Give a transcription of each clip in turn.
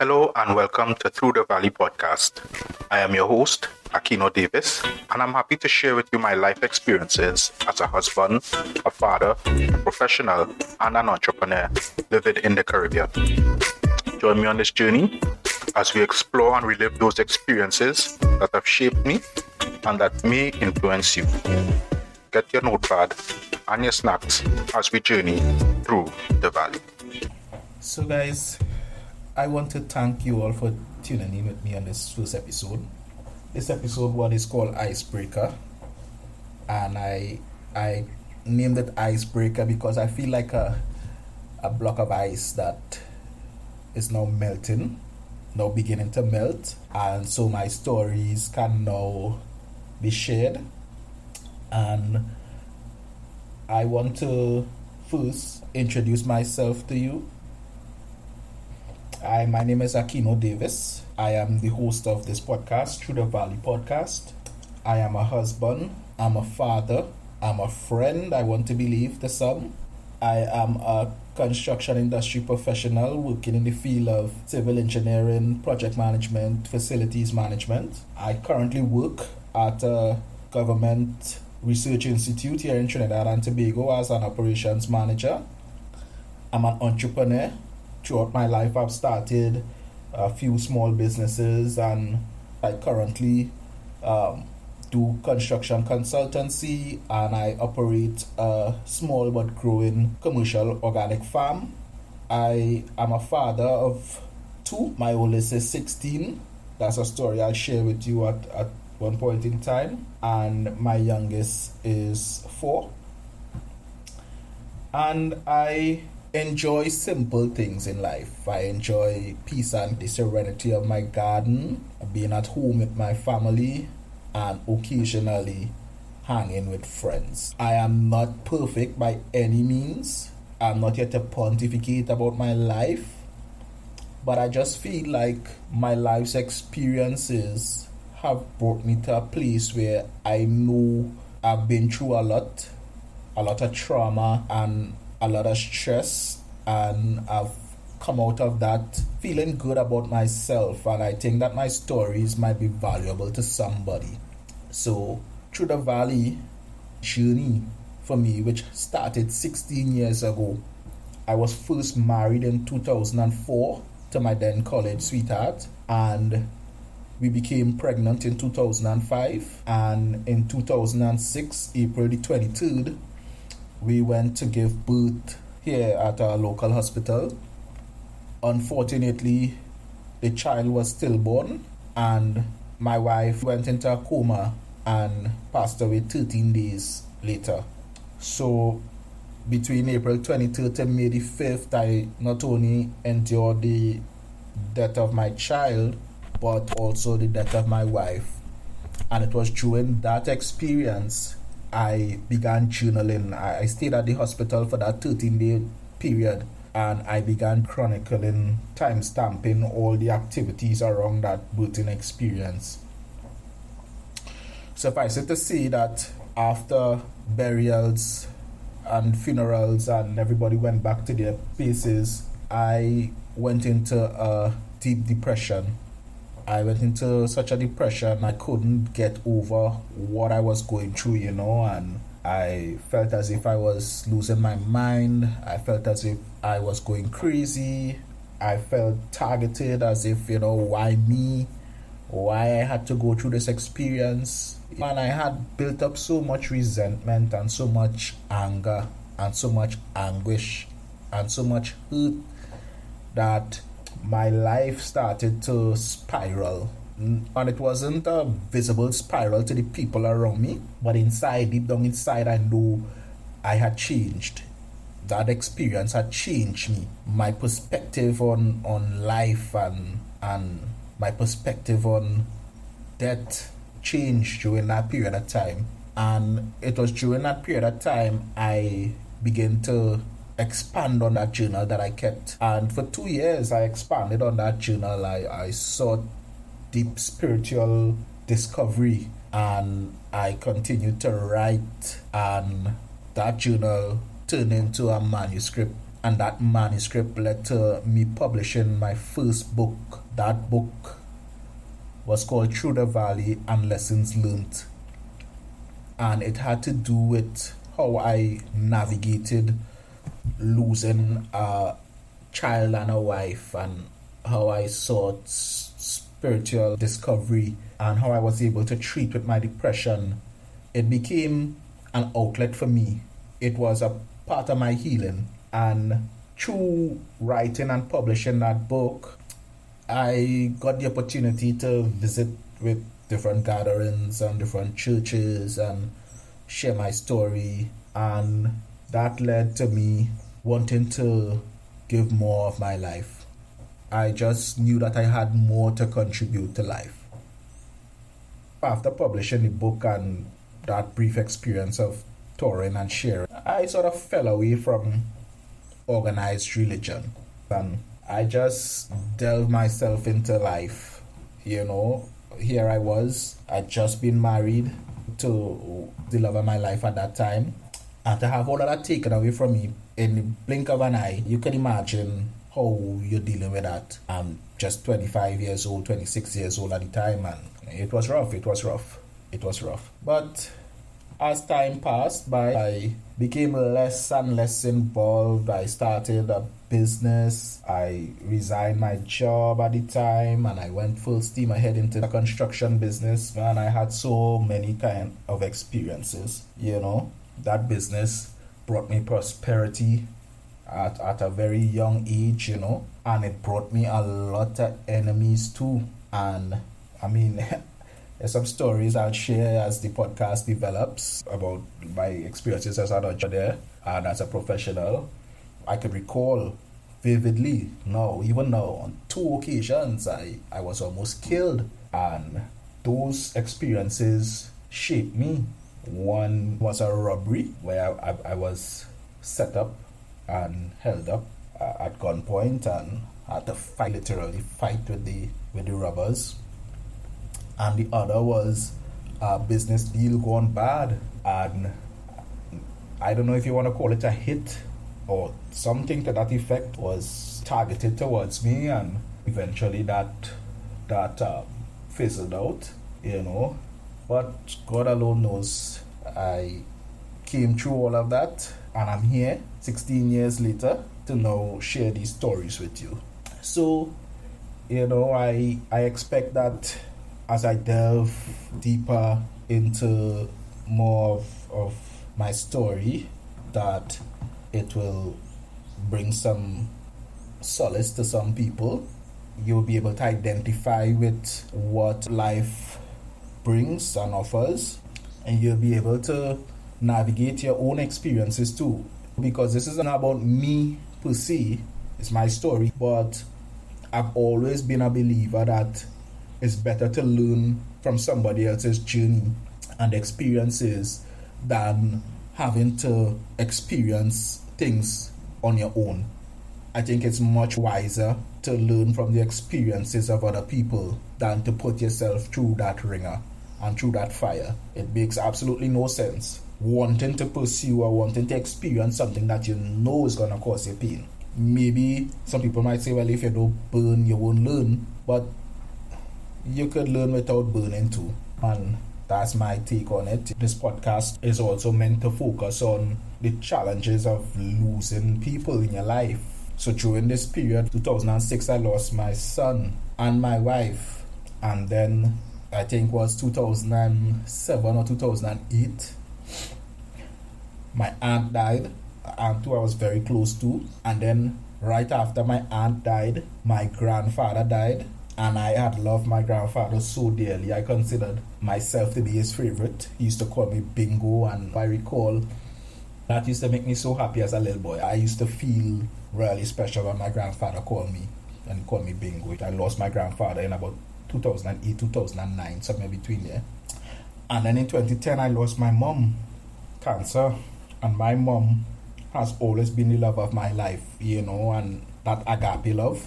Hello and welcome to Through the Valley podcast. I am your host, Akino Davis, and I'm happy to share with you my life experiences as a husband, a father, a professional, and an entrepreneur living in the Caribbean. Join me on this journey as we explore and relive those experiences that have shaped me and that may influence you. Get your notepad and your snacks as we journey through the valley. So, guys, I want to thank you all for tuning in with me on this first episode. This episode one is called Icebreaker, and I I named it Icebreaker because I feel like a a block of ice that is now melting, now beginning to melt, and so my stories can now be shared. And I want to first introduce myself to you Hi, my name is Akino Davis. I am the host of this podcast, Through the Valley Podcast. I am a husband, I'm a father, I'm a friend, I want to believe the some. I am a construction industry professional working in the field of civil engineering, project management, facilities management. I currently work at a government research institute here in Trinidad and Tobago as an operations manager. I'm an entrepreneur throughout my life, I've started a few small businesses, and I currently um, do construction consultancy and I operate a small but growing commercial organic farm. I am a father of two. My oldest is 16. That's a story I'll share with you at, at one point in time. And my youngest is four. And I enjoy simple things in life. I enjoy peace and the serenity of my garden, being at home with my family, and occasionally hanging with friends. I am not perfect by any means. I'm not yet to pontificate about my life, but I just feel like my life's experiences have brought me to a place where I know I've been through a lot, a lot of trauma, and a lot of stress and I've come out of that feeling good about myself and I think that my stories might be valuable to somebody. So through the valley journey for me which started 16 years ago. I was first married in 2004 to my then college sweetheart and we became pregnant in 2005 and in 2006 April the 23rd we went to give birth here at our local hospital. Unfortunately, the child was stillborn, and my wife went into a coma and passed away 13 days later. So, between April 23rd and May the 5th, I not only endured the death of my child, but also the death of my wife. And it was during that experience I began journaling. I, stayed at the hospital for that 13 day period and I began chronicling, time stamping all the activities around that birthing experience. Suffice it to say that after burials and funerals and everybody went back to their places, I went into a deep depression I went into such a depression. I couldn't get over what I was going through, you know, and I felt as if I was losing my mind. I felt as if I was going crazy. I felt targeted as if, you know, why me? Why I had to go through this experience. And I had built up so much resentment and so much anger and so much anguish and so much hurt that my life started to spiral. Mm, and it wasn't a visible spiral to the people around me, but inside, deep down inside, I knew I had changed. That experience had changed me. My perspective on, on life and, and my perspective on death changed during that period of time. And it was during that period of time I began to expand on that journal that I kept. And for two years, I expanded on that journal. I, I sought deep spiritual discovery and I continued to write, and that journal turned into a manuscript And that manuscript led to me publishing my first book. That book was called Through the Valley and Lessons Learned. And it had to do with how I navigated losing a child and a wife and how I sought spiritual discovery and how I was able to treat with my depression. It became an outlet for me. It was a part of my healing. And through writing and publishing that book, I got the opportunity to visit with different gatherings and different churches and share my story. And that led to me wanting to give more of my life. I just knew that I had more to contribute to life. After publishing the book and that brief experience of touring and sharing, I sort of fell away from organized religion. And I just delved myself into life. You know, here I was, I'd just been married to the love of my life at that time. And to have all of that taken away from me in the blink of an eye, you can imagine how you're dealing with that. I'm just 25 years old, 26 years old at the time, and it was rough, it was rough, it was rough. But as time passed by, I became less and less involved. I started a business. I resigned my job at the time and I went full steam ahead into the construction business. And I had so many kind of experiences, you know. That business brought me prosperity at, at a very young age, you know, and it brought me a lot of enemies too. And I mean, There's some stories I'll share as the podcast develops about my experiences as an there and as a professional. I could recall vividly now, even now, on two occasions, I, I was almost killed. And those experiences shaped me. One was a robbery where I, I, was set up and held up uh, at gunpoint and had to fight, literally fight with the with the robbers and the other was a business deal gone bad. And I don't know if you want to call it a hit or something to that effect was targeted towards me, and eventually that that uh, fizzled out, you know. But God alone knows I came through all of that, and I'm here 16 years later to now share these stories with you. So, you know, I I expect that as I delve deeper into more of, of my story, that it will bring some solace to some people. You'll be able to identify with what life brings and offers, and you'll be able to navigate your own experiences too. Because this isn't about me per se, it's my story, but I've always been a believer that it's better to learn from somebody else's journey and experiences than having to experience things on your own. I think it's much wiser to learn from the experiences of other people than to put yourself through that ringer and through that fire. It makes absolutely no sense wanting to pursue or wanting to experience something that you know is going to cause you pain. Maybe some people might say, well, if you don't burn, you won't learn. But you could learn without burning too. And that's my take on it. This podcast is also meant to focus on the challenges of losing people in your life. So during this period, 2006, I lost my son and my wife. And then I think was 2007 or 2008, my aunt died. Aunt who I was very close to. And then right after my aunt died, my grandfather died and I had loved my grandfather so dearly. I considered myself to be his favorite. He used to call me Bingo, and I recall that used to make me so happy as a little boy. I used to feel really special when my grandfather called me and called me Bingo. I lost my grandfather in about 2008, 2009, somewhere between there. And then in 2010, I lost my mom, cancer, and my mom has always been the love of my life, you know, and that agape love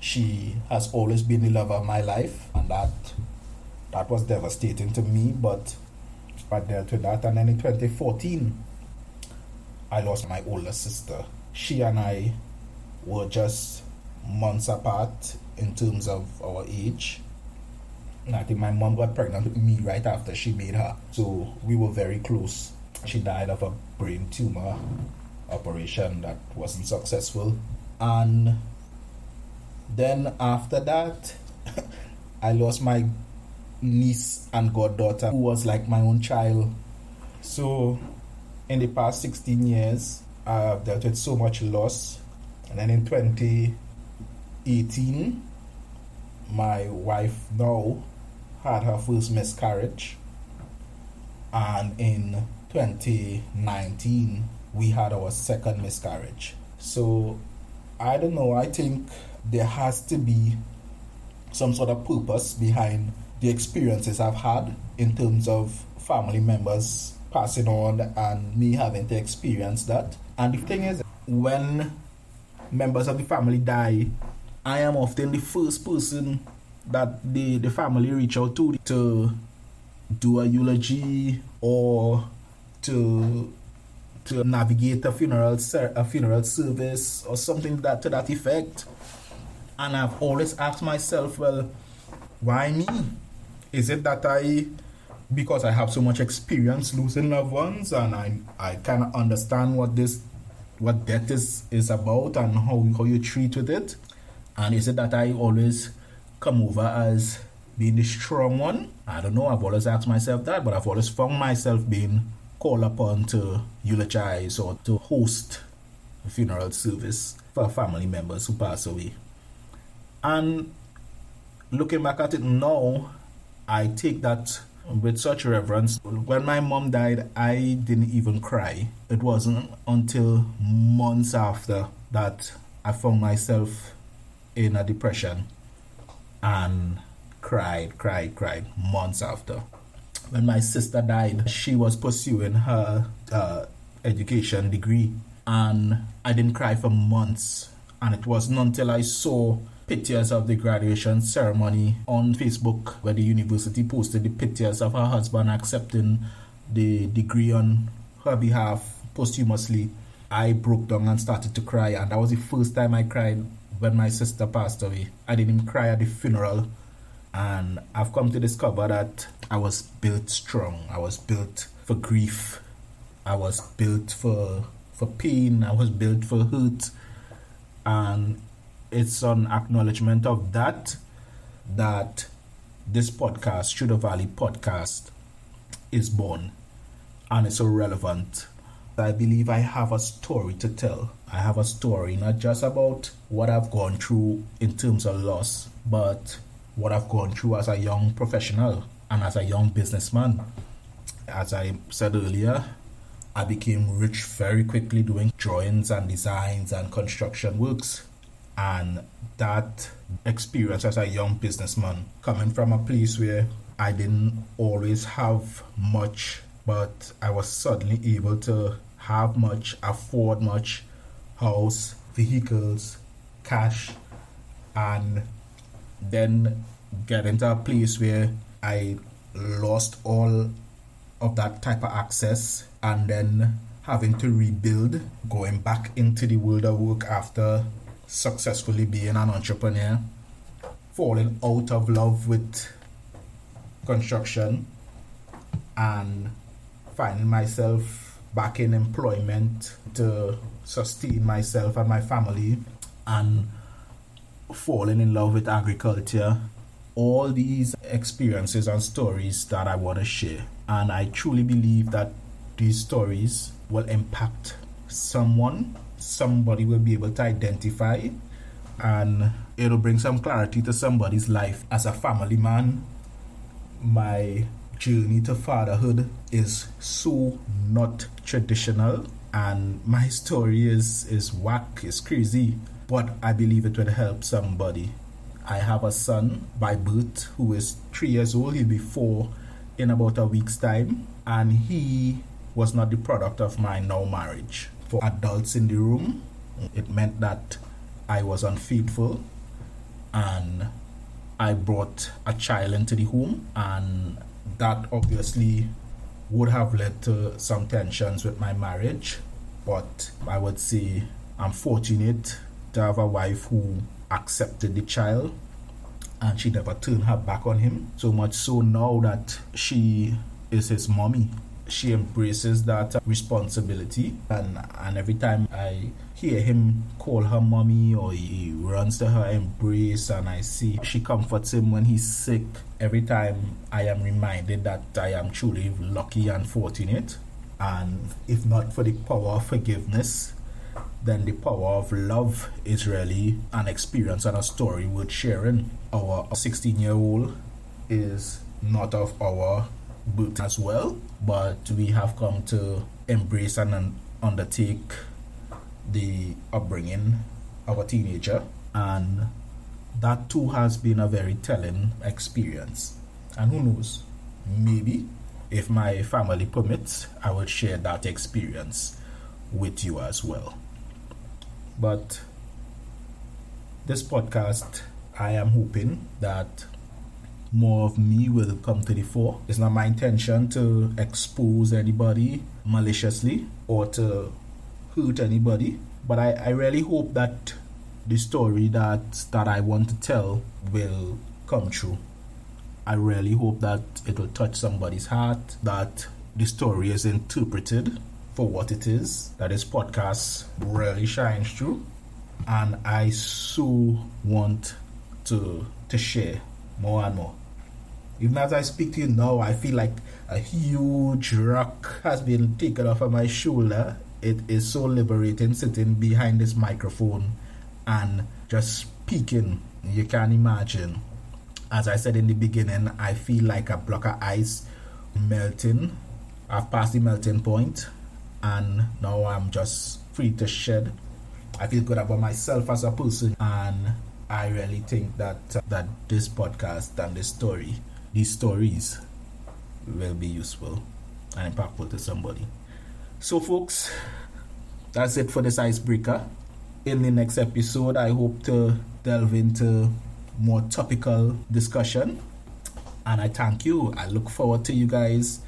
she has always been the love of my life, and that that was devastating to me. But I dealt with that, and then in 2014, I lost my older sister. she and I were just months apart in terms of our age. I think my mom got pregnant with me right after she made her. So we were very close. She died of a brain tumor operation that wasn't successful. And then after that, I lost my niece and goddaughter, who was like my own child. So, in the past 16 years, I've dealt with so much loss. And then in 2018, my wife now had her first miscarriage. And in 2019, we had our second miscarriage. So, I don't know, I think there has to be some sort of purpose behind the experiences I've had in terms of family members passing on and me having to experience that. And the thing is, when members of the family die, I am often the first person that the, the family reach out to to do a eulogy or to to navigate a funeral ser- a funeral service or something that to that effect. And I've always asked myself, well, why me? Is it that I, because I have so much experience losing loved ones, and I I kind of understand what this, what death is is about, and how how you treat with it, and is it that I always come over as being the strong one? I don't know. I've always asked myself that, but I've always found myself being called upon to eulogize or to host a funeral service for family members who pass away. And looking back at it now, I take that with such reverence. When my mom died, I didn't even cry. It wasn't until months after that I found myself in a depression and cried, cried, cried months after. When my sister died, she was pursuing her uh, education degree, and I didn't cry for months. And it wasn't until I saw pictures of the graduation ceremony on Facebook where the university posted the pictures of her husband accepting the degree on her behalf posthumously. I broke down and started to cry, and that was the first time I cried when my sister passed away. I didn't cry at the funeral, and I've come to discover that I was built strong. I was built for grief. I was built for for pain. I was built for hurt, and it's an acknowledgement of that that this podcast, the Valley podcast, is born and it's so relevant. I believe I have a story to tell. I have a story not just about what I've gone through in terms of loss, but what I've gone through as a young professional and as a young businessman. As I said earlier, I became rich very quickly doing drawings and designs and construction works and that experience as a young businessman coming from a place where I didn't always have much, but I was suddenly able to have much, afford much house, vehicles, cash, and then get into a place where I lost all of that type of access and then having to rebuild, going back into the world of work after successfully being an entrepreneur, falling out of love with construction, and finding myself back in employment to sustain myself and my family, and falling in love with agriculture. All these experiences and stories that I want to share. And I truly believe that these stories will impact someone somebody will be able to identify and it'll bring some clarity to somebody's life. As a family man, my journey to fatherhood is so not traditional and my story is is whack, is crazy, but I believe it will help somebody. I have a son by birth who is three years old, he'll be four in about a week's time, and he was not the product of my now marriage for adults in the room. It meant that I was unfaithful and I brought a child into the home, and that obviously would have led to some tensions with my marriage. But I would say I'm fortunate to have a wife who accepted the child and she never turned her back on him. So much so now that she is his mommy. She embraces that responsibility, and, and every time I hear him call her mommy or he runs to her embrace, and I see she comforts him when he's sick, every time I am reminded that I am truly lucky and fortunate. And if not for the power of forgiveness, then the power of love is really an experience and a story worth sharing. Our 16 year old is not of our birth as well, but we have come to embrace and undertake the upbringing of a teenager, and that too has been a very telling experience. And who knows, maybe if my family permits, I will share that experience with you as well. But this podcast, I am hoping that more of me will come to the fore. It's not my intention to expose anybody maliciously or to hurt anybody, but I, I really hope that the story that that I want to tell will come true. I really hope that it will touch somebody's heart, that the story is interpreted for what it is that this podcast really shines through. And I so want to to share more and more. Even as I speak to you now, I feel like a huge rock has been taken off of my shoulder. It is so liberating sitting behind this microphone and just speaking. You can imagine. As I said in the beginning, I feel like a block of ice melting. I've passed the melting point and now I'm just free to shed. I feel good about myself as a person, and I really think that uh, that this podcast and this story, these stories, will be useful and impactful to somebody. So, folks, that's it for this icebreaker. In the next episode, I hope to delve into more topical discussion. And I thank you. I look forward to you guys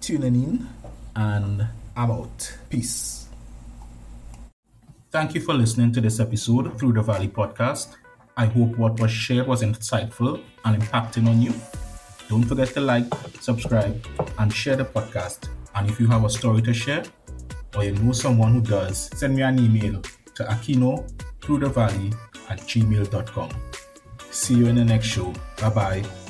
tuning in and I'm out. Peace. Thank you for listening to this episode through the Valley podcast. I hope what was shared was insightful and impacting on you. Don't forget to like, subscribe, and share the podcast. And if you have a story to share, or you know someone who does, send me an email to akino through the valley at gmail.com. See you in the next show. Bye bye.